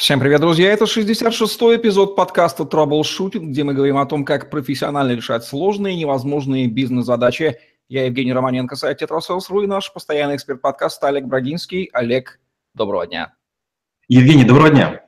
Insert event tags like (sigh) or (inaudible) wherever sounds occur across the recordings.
Всем привет, друзья! Это 66-й эпизод подкаста «Траблшутинг», где мы говорим о том, как профессионально решать сложные и невозможные бизнес-задачи. Я Евгений Романенко, сайт «Tetrasales.ru» и наш постоянный эксперт подкаста Олег Брагинский. Олег, доброго дня! Евгений, доброго дня!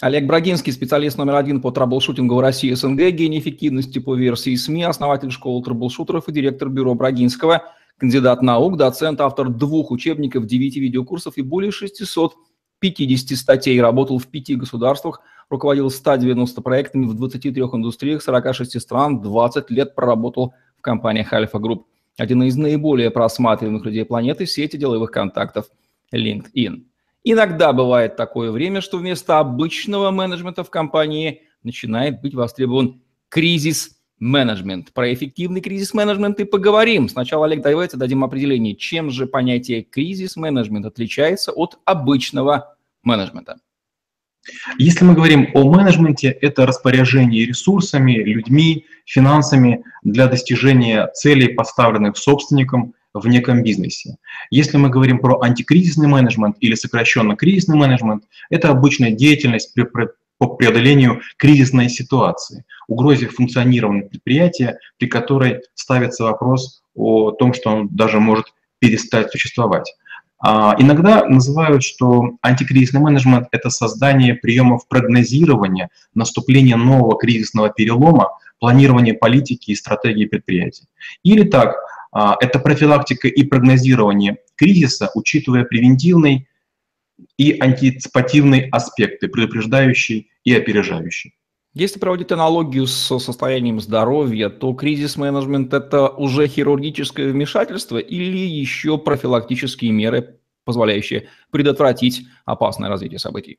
Олег Брагинский, специалист номер один по траблшутингу в России СНГ, гений эффективности по версии СМИ, основатель школы траблшутеров и директор бюро Брагинского, кандидат наук, доцент, автор двух учебников, девяти видеокурсов и более 600 50 статей, работал в пяти государствах, руководил 190 проектами в 23 индустриях 46 стран, 20 лет проработал в компаниях Альфа Групп. Один из наиболее просматриваемых людей планеты в сети деловых контактов LinkedIn. Иногда бывает такое время, что вместо обычного менеджмента в компании начинает быть востребован кризис менеджмент. Про эффективный кризис-менеджмент и поговорим. Сначала, Олег, давайте дадим определение, чем же понятие кризис-менеджмент отличается от обычного менеджмента. Если мы говорим о менеджменте, это распоряжение ресурсами, людьми, финансами для достижения целей, поставленных собственником в неком бизнесе. Если мы говорим про антикризисный менеджмент или сокращенно кризисный менеджмент, это обычная деятельность при по преодолению кризисной ситуации, угрозе функционирования предприятия, при которой ставится вопрос о том, что он даже может перестать существовать. А иногда называют, что антикризисный менеджмент – это создание приемов прогнозирования наступления нового кризисного перелома, планирование политики и стратегии предприятий. Или так, а, это профилактика и прогнозирование кризиса, учитывая превентивный и антиципативные аспекты, предупреждающий и опережающий. Если проводить аналогию с состоянием здоровья, то кризис-менеджмент – это уже хирургическое вмешательство или еще профилактические меры, позволяющие предотвратить опасное развитие событий?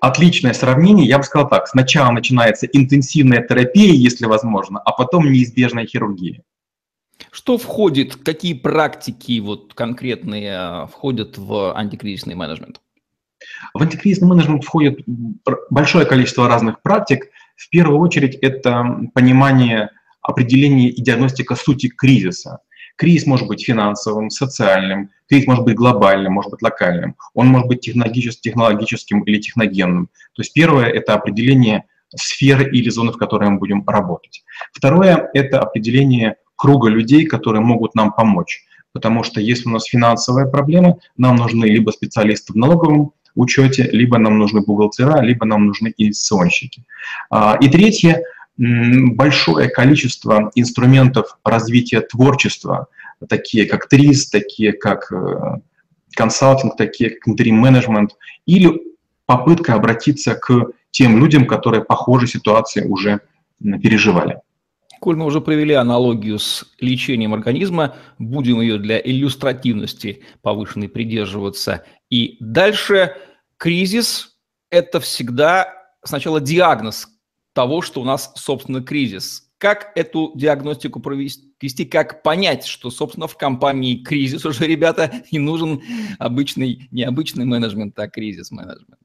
Отличное сравнение. Я бы сказал так. Сначала начинается интенсивная терапия, если возможно, а потом неизбежная хирургия. Что входит, какие практики вот конкретные а, входят в антикризисный менеджмент? В антикризисный менеджмент входит большое количество разных практик. В первую очередь это понимание определение и диагностика сути кризиса. Кризис может быть финансовым, социальным, кризис может быть глобальным, может быть локальным, он может быть технологическим, технологическим или техногенным. То есть первое – это определение сферы или зоны, в которой мы будем работать. Второе – это определение круга людей, которые могут нам помочь. Потому что если у нас финансовая проблема, нам нужны либо специалисты в налоговом учете, либо нам нужны бухгалтера, либо нам нужны инвестиционщики. А, и третье, большое количество инструментов развития творчества, такие как ТРИС, такие как э, консалтинг, такие как интерим-менеджмент, или попытка обратиться к тем людям, которые похожие ситуации уже переживали. Коль мы уже провели аналогию с лечением организма, будем ее для иллюстративности повышенной придерживаться. И дальше кризис – это всегда сначала диагноз того, что у нас, собственно, кризис. Как эту диагностику провести, как понять, что, собственно, в компании кризис уже, ребята, не нужен обычный, не обычный менеджмент, а кризис-менеджмент?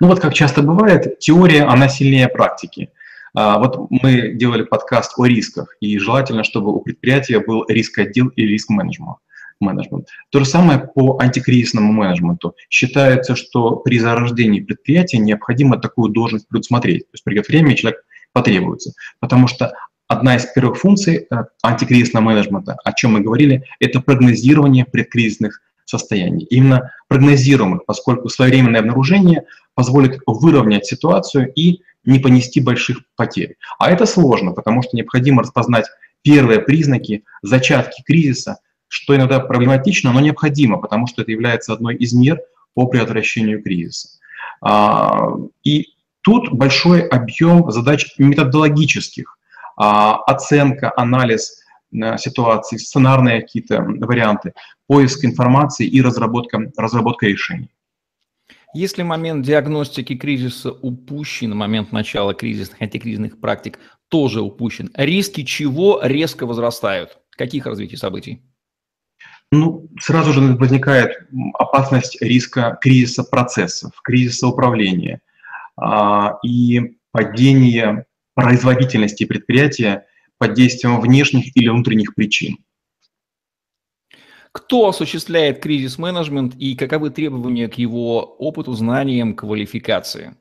Ну вот, как часто бывает, теория, она сильнее практики. А, вот мы делали подкаст о рисках, и желательно, чтобы у предприятия был риск-отдел и риск-менеджмент. Менеджмент. То же самое по антикризисному менеджменту. Считается, что при зарождении предприятия необходимо такую должность предусмотреть. То есть придет время, и человек потребуется. Потому что одна из первых функций э, антикризисного менеджмента, о чем мы говорили, это прогнозирование предкризисных состояний. Именно прогнозируемых, поскольку своевременное обнаружение позволит выровнять ситуацию и не понести больших потерь. А это сложно, потому что необходимо распознать первые признаки, зачатки кризиса, что иногда проблематично, но необходимо, потому что это является одной из мер по предотвращению кризиса. А, и тут большой объем задач методологических, а, оценка, анализ э, ситуации, сценарные какие-то варианты, поиск информации и разработка, разработка решений. Если момент диагностики кризиса упущен, момент начала кризисных, антикризисных практик тоже упущен, риски чего резко возрастают? Каких развитий событий? Ну, сразу же возникает опасность риска кризиса процессов, кризиса управления а, и падения производительности предприятия под действием внешних или внутренних причин. Кто осуществляет кризис-менеджмент и каковы требования к его опыту, знаниям, квалификации?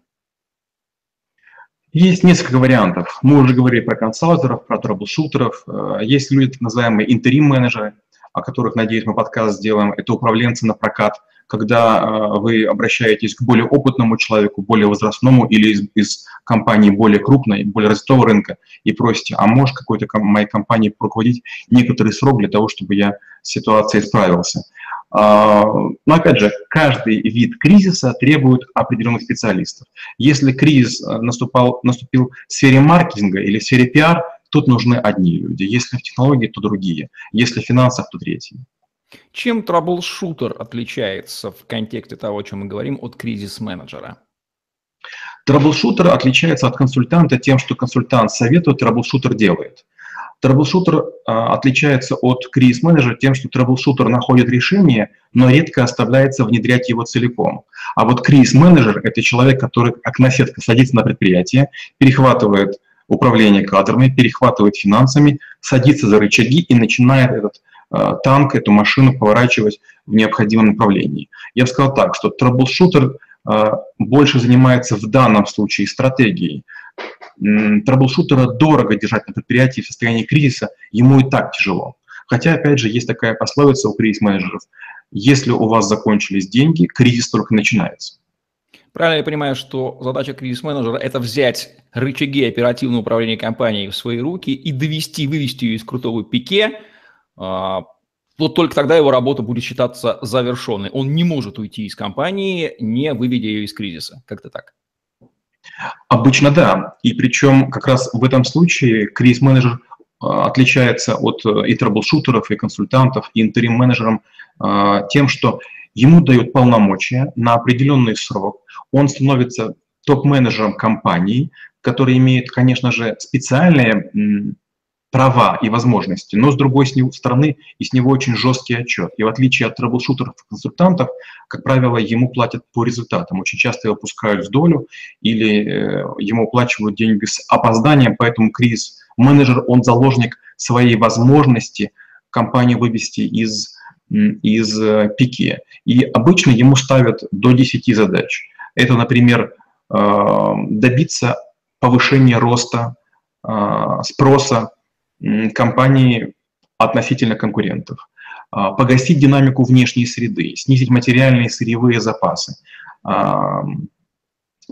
Есть несколько вариантов. Мы уже говорили про консалтеров, про трэблшутеров. Э, есть люди, так называемые интерим-менеджеры, о которых, надеюсь, мы подкаст сделаем. Это управленцы на прокат – когда э, вы обращаетесь к более опытному человеку, более возрастному или из, из компании более крупной, более развитого рынка и просите, а можешь какой-то ком- моей компании руководить некоторый срок для того, чтобы я с ситуацией справился. А, но опять же, каждый вид кризиса требует определенных специалистов. Если кризис э, наступал, наступил в сфере маркетинга или в сфере пиар, тут нужны одни люди. Если в технологии, то другие. Если в финансах, то третьи. Чем траблшутер отличается в контексте того, о чем мы говорим, от кризис-менеджера? Траблшутер отличается от консультанта тем, что консультант советует, траблшутер делает. Траблшутер а, отличается от кризис-менеджера тем, что траблшутер находит решение, но редко оставляется внедрять его целиком. А вот кризис-менеджер – это человек, который как наседка садится на предприятие, перехватывает управление кадрами, перехватывает финансами, садится за рычаги и начинает этот Э, танк, эту машину поворачивать в необходимом направлении. Я бы сказал так, что трэблшутер э, больше занимается в данном случае стратегией. Трэблшутера дорого держать на предприятии в состоянии кризиса, ему и так тяжело. Хотя, опять же, есть такая пословица у кризис-менеджеров. Если у вас закончились деньги, кризис только начинается. Правильно я понимаю, что задача кризис-менеджера – это взять рычаги оперативного управления компанией в свои руки и довести, вывести ее из крутого пике – а, вот только тогда его работа будет считаться завершенной. Он не может уйти из компании, не выведя ее из кризиса. Как-то так. Обычно да. И причем как раз в этом случае кризис-менеджер а, отличается от э, и трэблшутеров, и консультантов, и интерим-менеджером а, тем, что ему дают полномочия на определенный срок. Он становится топ-менеджером компании, который имеет, конечно же, специальные права и возможности, но с другой стороны и с него очень жесткий отчет. И в отличие от трэблшутеров и консультантов, как правило, ему платят по результатам. Очень часто его пускают в долю или э, ему оплачивают деньги с опозданием, поэтому кризис-менеджер, он заложник своей возможности компанию вывести из, из э, пике. И обычно ему ставят до 10 задач. Это, например, э, добиться повышения роста спроса компании относительно конкурентов, погасить динамику внешней среды, снизить материальные сырьевые запасы,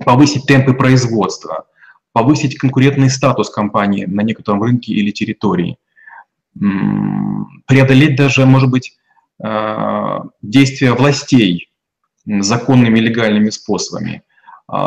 повысить темпы производства, повысить конкурентный статус компании на некотором рынке или территории, преодолеть даже, может быть, действия властей законными легальными способами,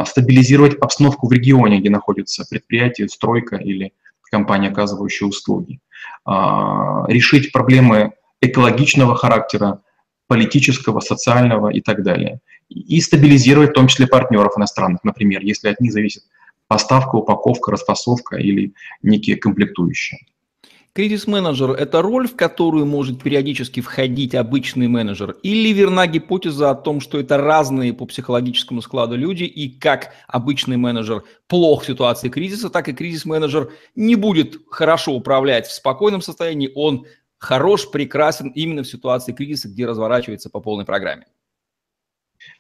стабилизировать обстановку в регионе, где находится предприятие, стройка или компании, оказывающие услуги, а, решить проблемы экологичного характера, политического, социального и так далее. И стабилизировать в том числе партнеров иностранных, например, если от них зависит поставка, упаковка, расфасовка или некие комплектующие. Кризис-менеджер – это роль, в которую может периодически входить обычный менеджер? Или верна гипотеза о том, что это разные по психологическому складу люди, и как обычный менеджер плох в ситуации кризиса, так и кризис-менеджер не будет хорошо управлять в спокойном состоянии, он хорош, прекрасен именно в ситуации кризиса, где разворачивается по полной программе?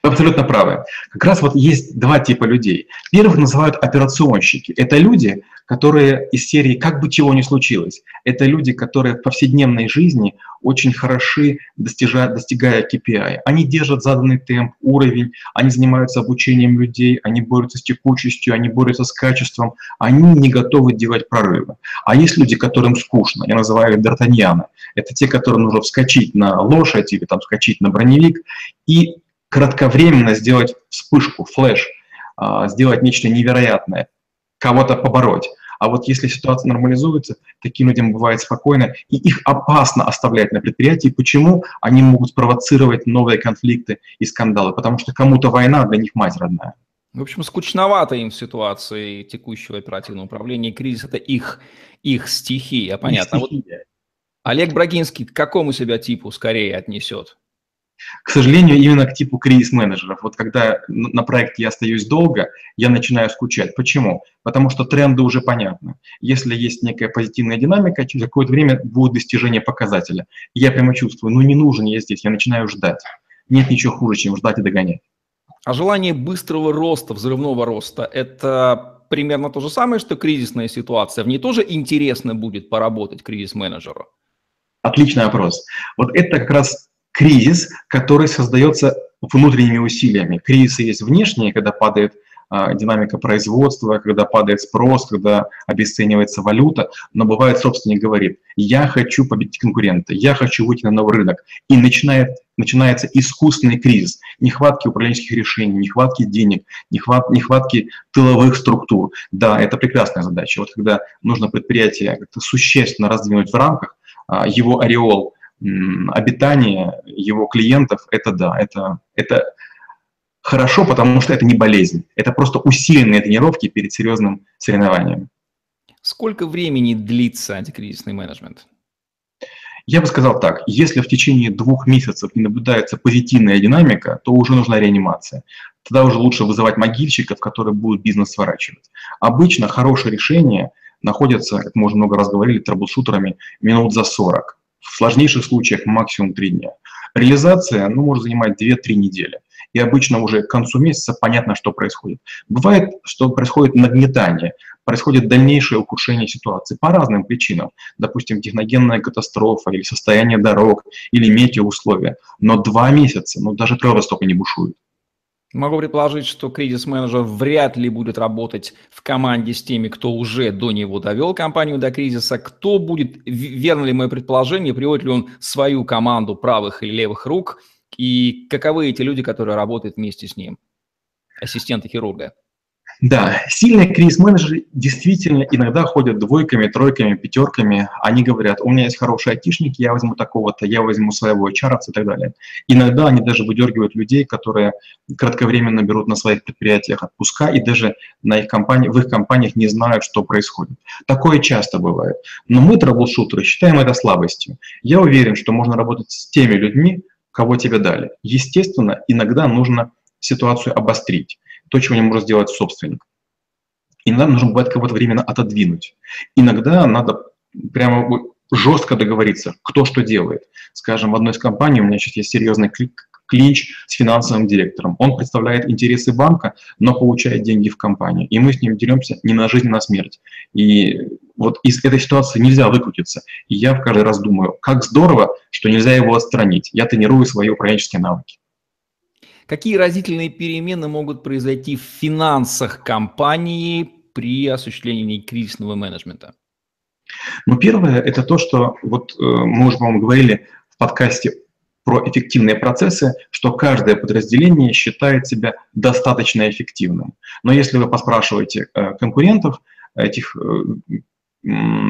Вы абсолютно правы. Как раз вот есть два типа людей. Первых называют операционщики. Это люди, которые из серии «как бы чего ни случилось». Это люди, которые в повседневной жизни очень хороши, достижая, достигая KPI. Они держат заданный темп, уровень, они занимаются обучением людей, они борются с текучестью, они борются с качеством, они не готовы делать прорывы. А есть люди, которым скучно, я называю их д'Артаньяны. Это те, которым нужно вскочить на лошадь или там вскочить на броневик и кратковременно сделать вспышку, флеш, а, сделать нечто невероятное, кого-то побороть. А вот если ситуация нормализуется, таким людям бывает спокойно, и их опасно оставлять на предприятии. Почему? Они могут спровоцировать новые конфликты и скандалы, потому что кому-то война для них мать родная. В общем, скучновато им в ситуации текущего оперативного управления. Кризис – это их, их стихия, понятно. Их стихия. Вот Олег Брагинский к какому себя типу скорее отнесет? К сожалению, именно к типу кризис-менеджеров. Вот когда на проекте я остаюсь долго, я начинаю скучать. Почему? Потому что тренды уже понятны. Если есть некая позитивная динамика, через какое-то время будет достижение показателя. я прямо чувствую, ну не нужен я здесь, я начинаю ждать. Нет ничего хуже, чем ждать и догонять. А желание быстрого роста, взрывного роста – это примерно то же самое, что кризисная ситуация. В ней тоже интересно будет поработать кризис-менеджеру? Отличный вопрос. Вот это как раз кризис, который создается внутренними усилиями. Кризисы есть внешние, когда падает а, динамика производства, когда падает спрос, когда обесценивается валюта, но бывает собственник говорит, я хочу победить конкурента, я хочу выйти на новый рынок. И начинает, начинается искусственный кризис, нехватки управленческих решений, нехватки денег, нехват, нехватки тыловых структур. Да, это прекрасная задача. Вот когда нужно предприятие как-то существенно раздвинуть в рамках, а, его ореол обитания его клиентов, это да, это, это хорошо, потому что это не болезнь, это просто усиленные тренировки перед серьезным соревнованием. Сколько времени длится антикризисный менеджмент? Я бы сказал так, если в течение двух месяцев не наблюдается позитивная динамика, то уже нужна реанимация. Тогда уже лучше вызывать могильщиков, которые будут бизнес сворачивать. Обычно хорошее решение находится, как мы уже много раз говорили, трэблшутерами минут за 40. В сложнейших случаях максимум 3 дня. Реализация ну, может занимать 2-3 недели. И обычно уже к концу месяца понятно, что происходит. Бывает, что происходит нагнетание, происходит дальнейшее ухудшение ситуации по разным причинам. Допустим, техногенная катастрофа или состояние дорог, или метеоусловия. Но два месяца, ну даже природа столько не бушует. Могу предположить, что кризис-менеджер вряд ли будет работать в команде с теми, кто уже до него довел компанию до кризиса. Кто будет, верно ли мое предположение, приводит ли он свою команду правых или левых рук, и каковы эти люди, которые работают вместе с ним, ассистенты хирурга? Да, сильные кризис-менеджеры действительно иногда ходят двойками, тройками, пятерками. Они говорят, у меня есть хороший айтишник, я возьму такого-то, я возьму своего HR и так далее. Иногда они даже выдергивают людей, которые кратковременно берут на своих предприятиях отпуска и даже на их компании, в их компаниях не знают, что происходит. Такое часто бывает. Но мы, трэблшутеры, считаем это слабостью. Я уверен, что можно работать с теми людьми, кого тебе дали. Естественно, иногда нужно ситуацию обострить то, чего не может сделать собственник. Иногда нужно бывает кого-то временно отодвинуть. Иногда надо прямо жестко договориться, кто что делает. Скажем, в одной из компаний у меня сейчас есть серьезный клинч с финансовым директором. Он представляет интересы банка, но получает деньги в компании. И мы с ним деремся не на жизнь, а на смерть. И вот из этой ситуации нельзя выкрутиться. И я в каждый раз думаю, как здорово, что нельзя его отстранить. Я тренирую свои управленческие навыки. Какие разительные перемены могут произойти в финансах компании при осуществлении кризисного менеджмента? Ну, первое – это то, что вот э, мы уже, по-моему, говорили в подкасте про эффективные процессы, что каждое подразделение считает себя достаточно эффективным. Но если вы поспрашиваете э, конкурентов, этих э,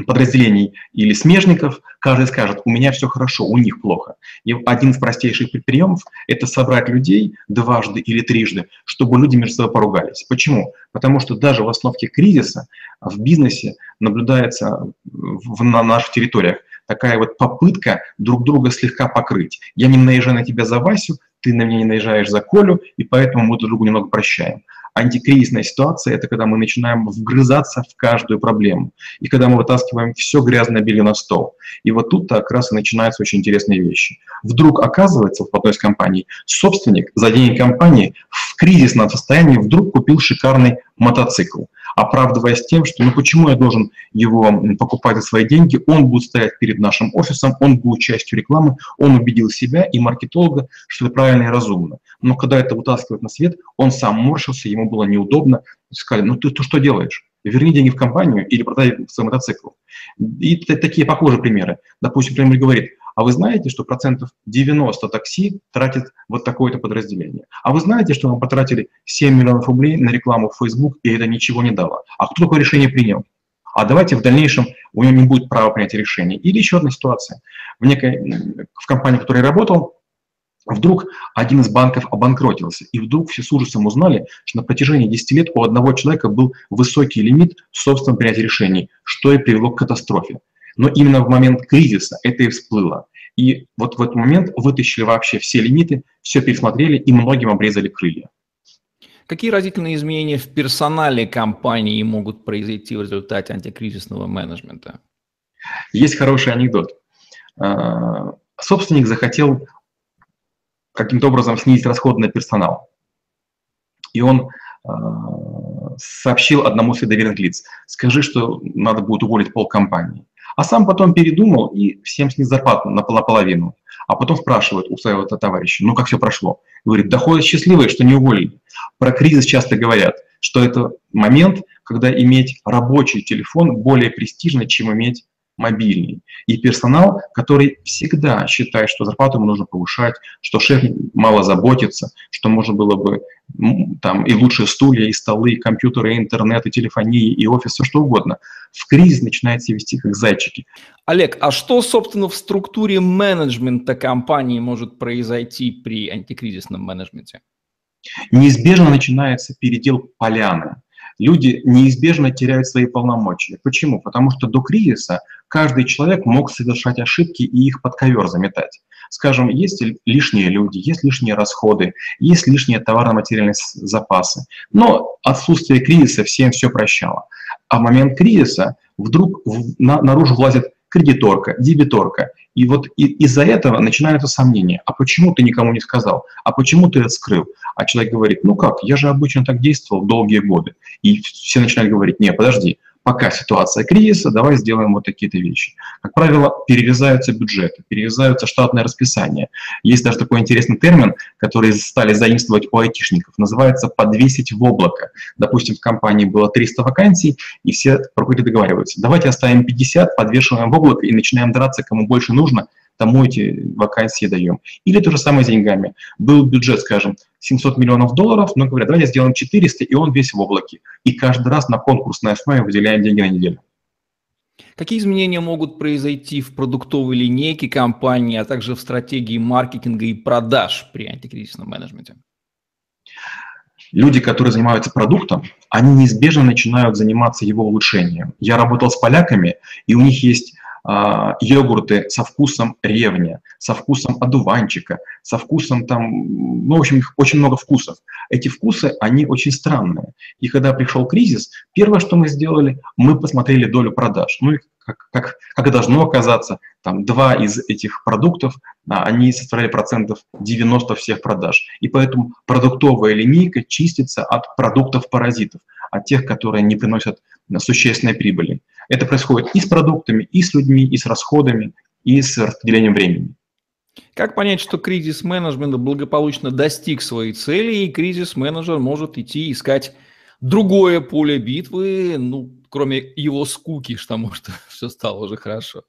подразделений или смежников, каждый скажет, у меня все хорошо, у них плохо. И один из простейших приемов – это собрать людей дважды или трижды, чтобы люди между собой поругались. Почему? Потому что даже в основке кризиса в бизнесе наблюдается в, на наших территориях такая вот попытка друг друга слегка покрыть. Я не наезжаю на тебя за Васю, ты на меня не наезжаешь за Колю, и поэтому мы друг другу немного прощаем. Антикризисная ситуация – это когда мы начинаем вгрызаться в каждую проблему. И когда мы вытаскиваем все грязное белье на стол. И вот тут как раз и начинаются очень интересные вещи. Вдруг оказывается в одной из компаний собственник за деньги компании в кризисном состоянии вдруг купил шикарный мотоцикл оправдываясь тем, что ну почему я должен его покупать за свои деньги, он будет стоять перед нашим офисом, он будет частью рекламы, он убедил себя и маркетолога, что это правильно и разумно. Но когда это вытаскивают на свет, он сам морщился, ему было неудобно, сказали, ну ты, ты что делаешь? Верни деньги в компанию или продай свой мотоцикл. И такие похожие примеры. Допустим, Кремль говорит, а вы знаете, что процентов 90 такси тратит вот такое-то подразделение? А вы знаете, что мы потратили 7 миллионов рублей на рекламу в Facebook, и это ничего не дало? А кто такое решение принял? А давайте в дальнейшем у него не будет права принятия решения. Или еще одна ситуация. В, некой, в компании, в которой я работал, Вдруг один из банков обанкротился, и вдруг все с ужасом узнали, что на протяжении 10 лет у одного человека был высокий лимит собственного принятия решений, что и привело к катастрофе. Но именно в момент кризиса это и всплыло. И вот в этот момент вытащили вообще все лимиты, все пересмотрели и многим обрезали крылья. Какие разительные изменения в персонале компании могут произойти в результате антикризисного менеджмента? Есть хороший анекдот. А, собственник захотел каким-то образом снизить расходы на персонал. И он а, сообщил одному из доверенных лиц, скажи, что надо будет уволить полкомпании. А сам потом передумал и всем снизил зарплату на половину. А потом спрашивают у своего товарища, ну как все прошло? Говорит, да ходят счастливые, что не уволили. Про кризис часто говорят, что это момент, когда иметь рабочий телефон более престижно, чем иметь мобильный. И персонал, который всегда считает, что зарплату ему нужно повышать, что шеф мало заботится, что можно было бы там и лучшие стулья, и столы, и компьютеры, и интернет, и телефонии, и офис, все что угодно. В кризис начинает себя вести как зайчики. Олег, а что, собственно, в структуре менеджмента компании может произойти при антикризисном менеджменте? Неизбежно начинается передел поляны люди неизбежно теряют свои полномочия. Почему? Потому что до кризиса каждый человек мог совершать ошибки и их под ковер заметать. Скажем, есть лишние люди, есть лишние расходы, есть лишние товарно-материальные запасы. Но отсутствие кризиса всем все прощало. А в момент кризиса вдруг наружу влазит кредиторка, дебиторка. И вот из-за этого начинаются сомнения. А почему ты никому не сказал? А почему ты это скрыл? А человек говорит, ну как, я же обычно так действовал долгие годы. И все начинают говорить, не, подожди, пока ситуация кризиса, давай сделаем вот такие-то вещи. Как правило, перерезаются бюджеты, перерезаются штатное расписание. Есть даже такой интересный термин, который стали заимствовать у айтишников, называется «подвесить в облако». Допустим, в компании было 300 вакансий, и все руководители договариваются, давайте оставим 50, подвешиваем в облако и начинаем драться, кому больше нужно, тому эти вакансии даем. Или то же самое с деньгами. Был бюджет, скажем, 700 миллионов долларов, но говорят, давайте сделаем 400, и он весь в облаке. И каждый раз на конкурсной основе выделяем деньги на неделю. Какие изменения могут произойти в продуктовой линейке компании, а также в стратегии маркетинга и продаж при антикризисном менеджменте? Люди, которые занимаются продуктом, они неизбежно начинают заниматься его улучшением. Я работал с поляками, и у них есть йогурты со вкусом ревня, со вкусом одуванчика, со вкусом там, ну, в общем, их очень много вкусов. Эти вкусы, они очень странные. И когда пришел кризис, первое, что мы сделали, мы посмотрели долю продаж. Ну и как, как, как должно оказаться, там два из этих продуктов, а, они составляли процентов 90 всех продаж. И поэтому продуктовая линейка чистится от продуктов-паразитов, от тех, которые не приносят существенной прибыли. Это происходит и с продуктами, и с людьми, и с расходами, и с распределением времени. Как понять, что кризис менеджмента благополучно достиг своей цели, и кризис-менеджер может идти искать другое поле битвы, ну, кроме его скуки, потому (laughs) что все стало уже хорошо?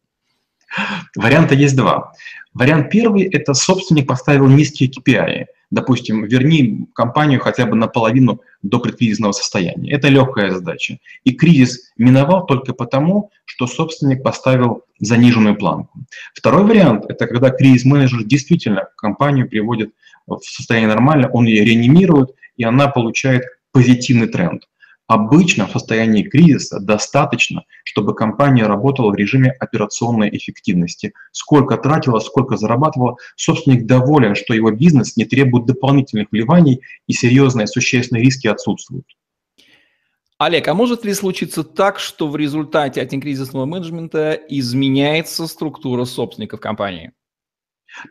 Варианта есть два. Вариант первый – это собственник поставил низкие KPI допустим, верни компанию хотя бы наполовину до предкризисного состояния. Это легкая задача. И кризис миновал только потому, что собственник поставил заниженную планку. Второй вариант – это когда кризис-менеджер действительно компанию приводит в состояние нормально, он ее реанимирует, и она получает позитивный тренд. Обычно в состоянии кризиса достаточно, чтобы компания работала в режиме операционной эффективности. Сколько тратила, сколько зарабатывала, собственник доволен, что его бизнес не требует дополнительных вливаний и серьезные существенные риски отсутствуют. Олег, а может ли случиться так, что в результате антикризисного менеджмента изменяется структура собственников компании?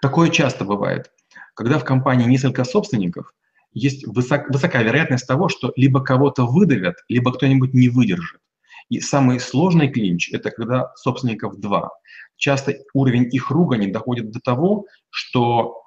Такое часто бывает. Когда в компании несколько собственников, есть высок, высокая вероятность того, что либо кого-то выдавят, либо кто-нибудь не выдержит. И самый сложный клинч – это когда собственников два. Часто уровень их ругани доходит до того, что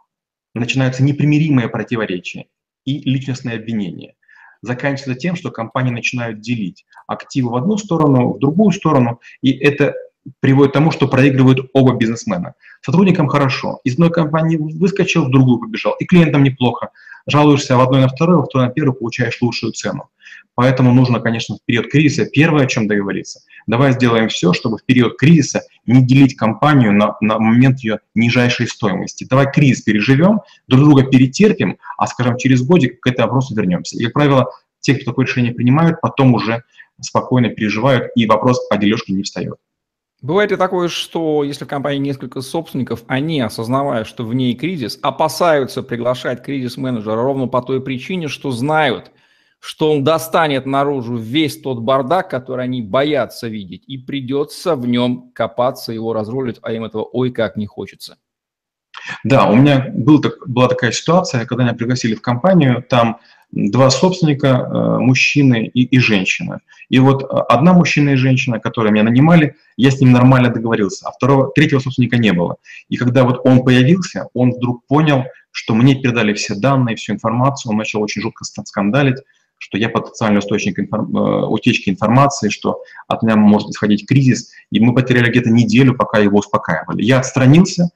начинаются непримиримые противоречия и личностные обвинения. Заканчивается тем, что компании начинают делить активы в одну сторону, в другую сторону, и это приводит к тому, что проигрывают оба бизнесмена. Сотрудникам хорошо, из одной компании выскочил, в другую побежал, и клиентам неплохо. Жалуешься в одной на вторую, во второй на первую, получаешь лучшую цену. Поэтому нужно, конечно, в период кризиса первое, о чем договориться. Давай сделаем все, чтобы в период кризиса не делить компанию на, на момент ее нижайшей стоимости. Давай кризис переживем, друг друга перетерпим, а, скажем, через годик к этому вопросу вернемся. И, как правило, те, кто такое решение принимают, потом уже спокойно переживают, и вопрос о дележке не встает. Бывает и такое, что если в компании несколько собственников, они, осознавая, что в ней кризис, опасаются приглашать кризис-менеджера ровно по той причине, что знают, что он достанет наружу весь тот бардак, который они боятся видеть, и придется в нем копаться, его разрулить, а им этого ой как не хочется. Да, у меня был, была такая ситуация, когда меня пригласили в компанию, там два собственника, э, мужчины и, и женщина. И вот э, одна мужчина и женщина, которые меня нанимали, я с ним нормально договорился, а второго, третьего собственника не было. И когда вот он появился, он вдруг понял, что мне передали все данные, всю информацию, он начал очень жутко скандалить, что я потенциальный источник информ... Э, утечки информации, что от меня может исходить кризис, и мы потеряли где-то неделю, пока его успокаивали. Я отстранился,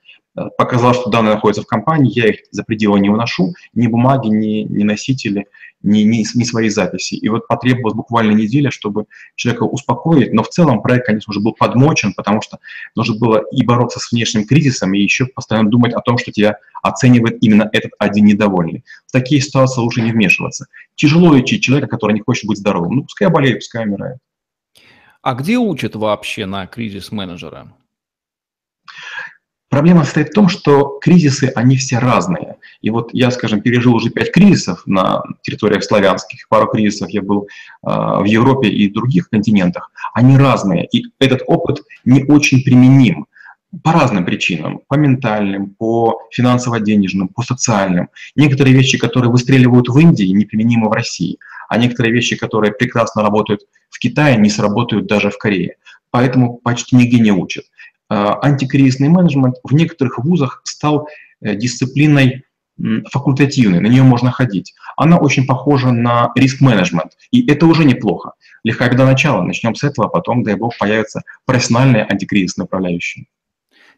показал, что данные находятся в компании, я их за пределы не уношу, ни бумаги, ни, ни носители, ни, ни, ни свои записи. И вот потребовалась буквально неделя, чтобы человека успокоить, но в целом проект, конечно, уже был подмочен, потому что нужно было и бороться с внешним кризисом, и еще постоянно думать о том, что тебя оценивает именно этот один недовольный. В такие ситуации лучше не вмешиваться. Тяжело лечить человека, который не хочет быть здоровым. Ну, пускай болеет, пускай умирает. А где учат вообще на кризис менеджера? Проблема состоит в том, что кризисы, они все разные. И вот я, скажем, пережил уже пять кризисов на территориях славянских, пару кризисов я был э, в Европе и других континентах. Они разные, и этот опыт не очень применим по разным причинам, по ментальным, по финансово-денежным, по социальным. Некоторые вещи, которые выстреливают в Индии, неприменимы в России, а некоторые вещи, которые прекрасно работают в Китае, не сработают даже в Корее. Поэтому почти нигде не учат. Э, антикризисный менеджмент в некоторых вузах стал э, дисциплиной факультативной, на нее можно ходить. Она очень похожа на риск-менеджмент, и это уже неплохо. Легкая беда начала, начнем с этого, а потом, дай бог, появятся профессиональные антикризисные управляющие.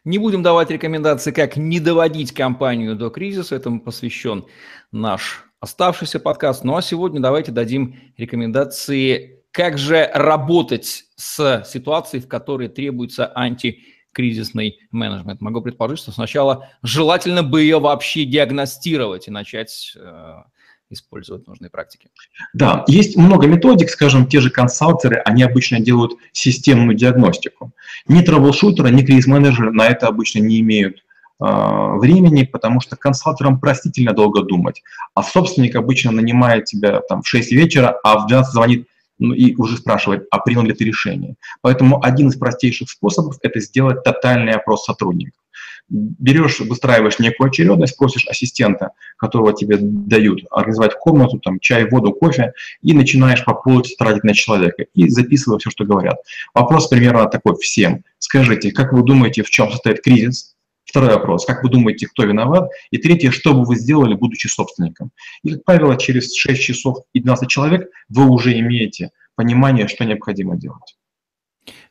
Не будем давать рекомендации, как не доводить компанию до кризиса, этому посвящен наш оставшийся подкаст. Ну а сегодня давайте дадим рекомендации, как же работать с ситуацией, в которой требуется антикризисный кризисный менеджмент. Могу предположить, что сначала желательно бы ее вообще диагностировать и начать э, использовать нужные практики. Да, есть много методик, скажем, те же консалтеры, они обычно делают системную диагностику. Ни трэблшутеры, ни кризис-менеджеры на это обычно не имеют э, времени, потому что консалтерам простительно долго думать. А собственник обычно нанимает тебя там в 6 вечера, а в 12 звонит ну, и уже спрашивает, а принял ли ты решение. Поэтому один из простейших способов – это сделать тотальный опрос сотрудников. Берешь, выстраиваешь некую очередность, просишь ассистента, которого тебе дают, организовать комнату, там, чай, воду, кофе, и начинаешь по полностью тратить на человека, и записывай все, что говорят. Вопрос примерно такой всем. Скажите, как вы думаете, в чем состоит кризис? Второй вопрос, как вы думаете, кто виноват? И третье, что бы вы сделали, будучи собственником? И, как правило, через 6 часов и 12 человек вы уже имеете понимание, что необходимо делать.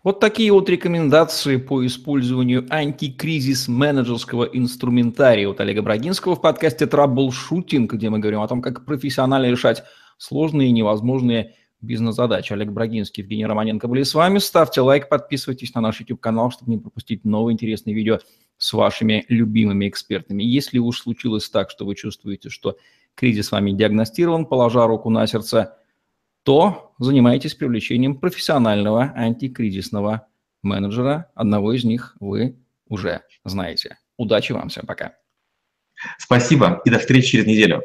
Вот такие вот рекомендации по использованию антикризис менеджерского инструментария от Олега Брагинского в подкасте «Траблшутинг», где мы говорим о том, как профессионально решать сложные и невозможные бизнес-задачи. Олег Брагинский, Евгений Романенко были с вами. Ставьте лайк, подписывайтесь на наш YouTube-канал, чтобы не пропустить новые интересные видео с вашими любимыми экспертами. Если уж случилось так, что вы чувствуете, что кризис с вами диагностирован, положа руку на сердце, то занимайтесь привлечением профессионального антикризисного менеджера. Одного из них вы уже знаете. Удачи вам всем, пока. Спасибо и до встречи через неделю.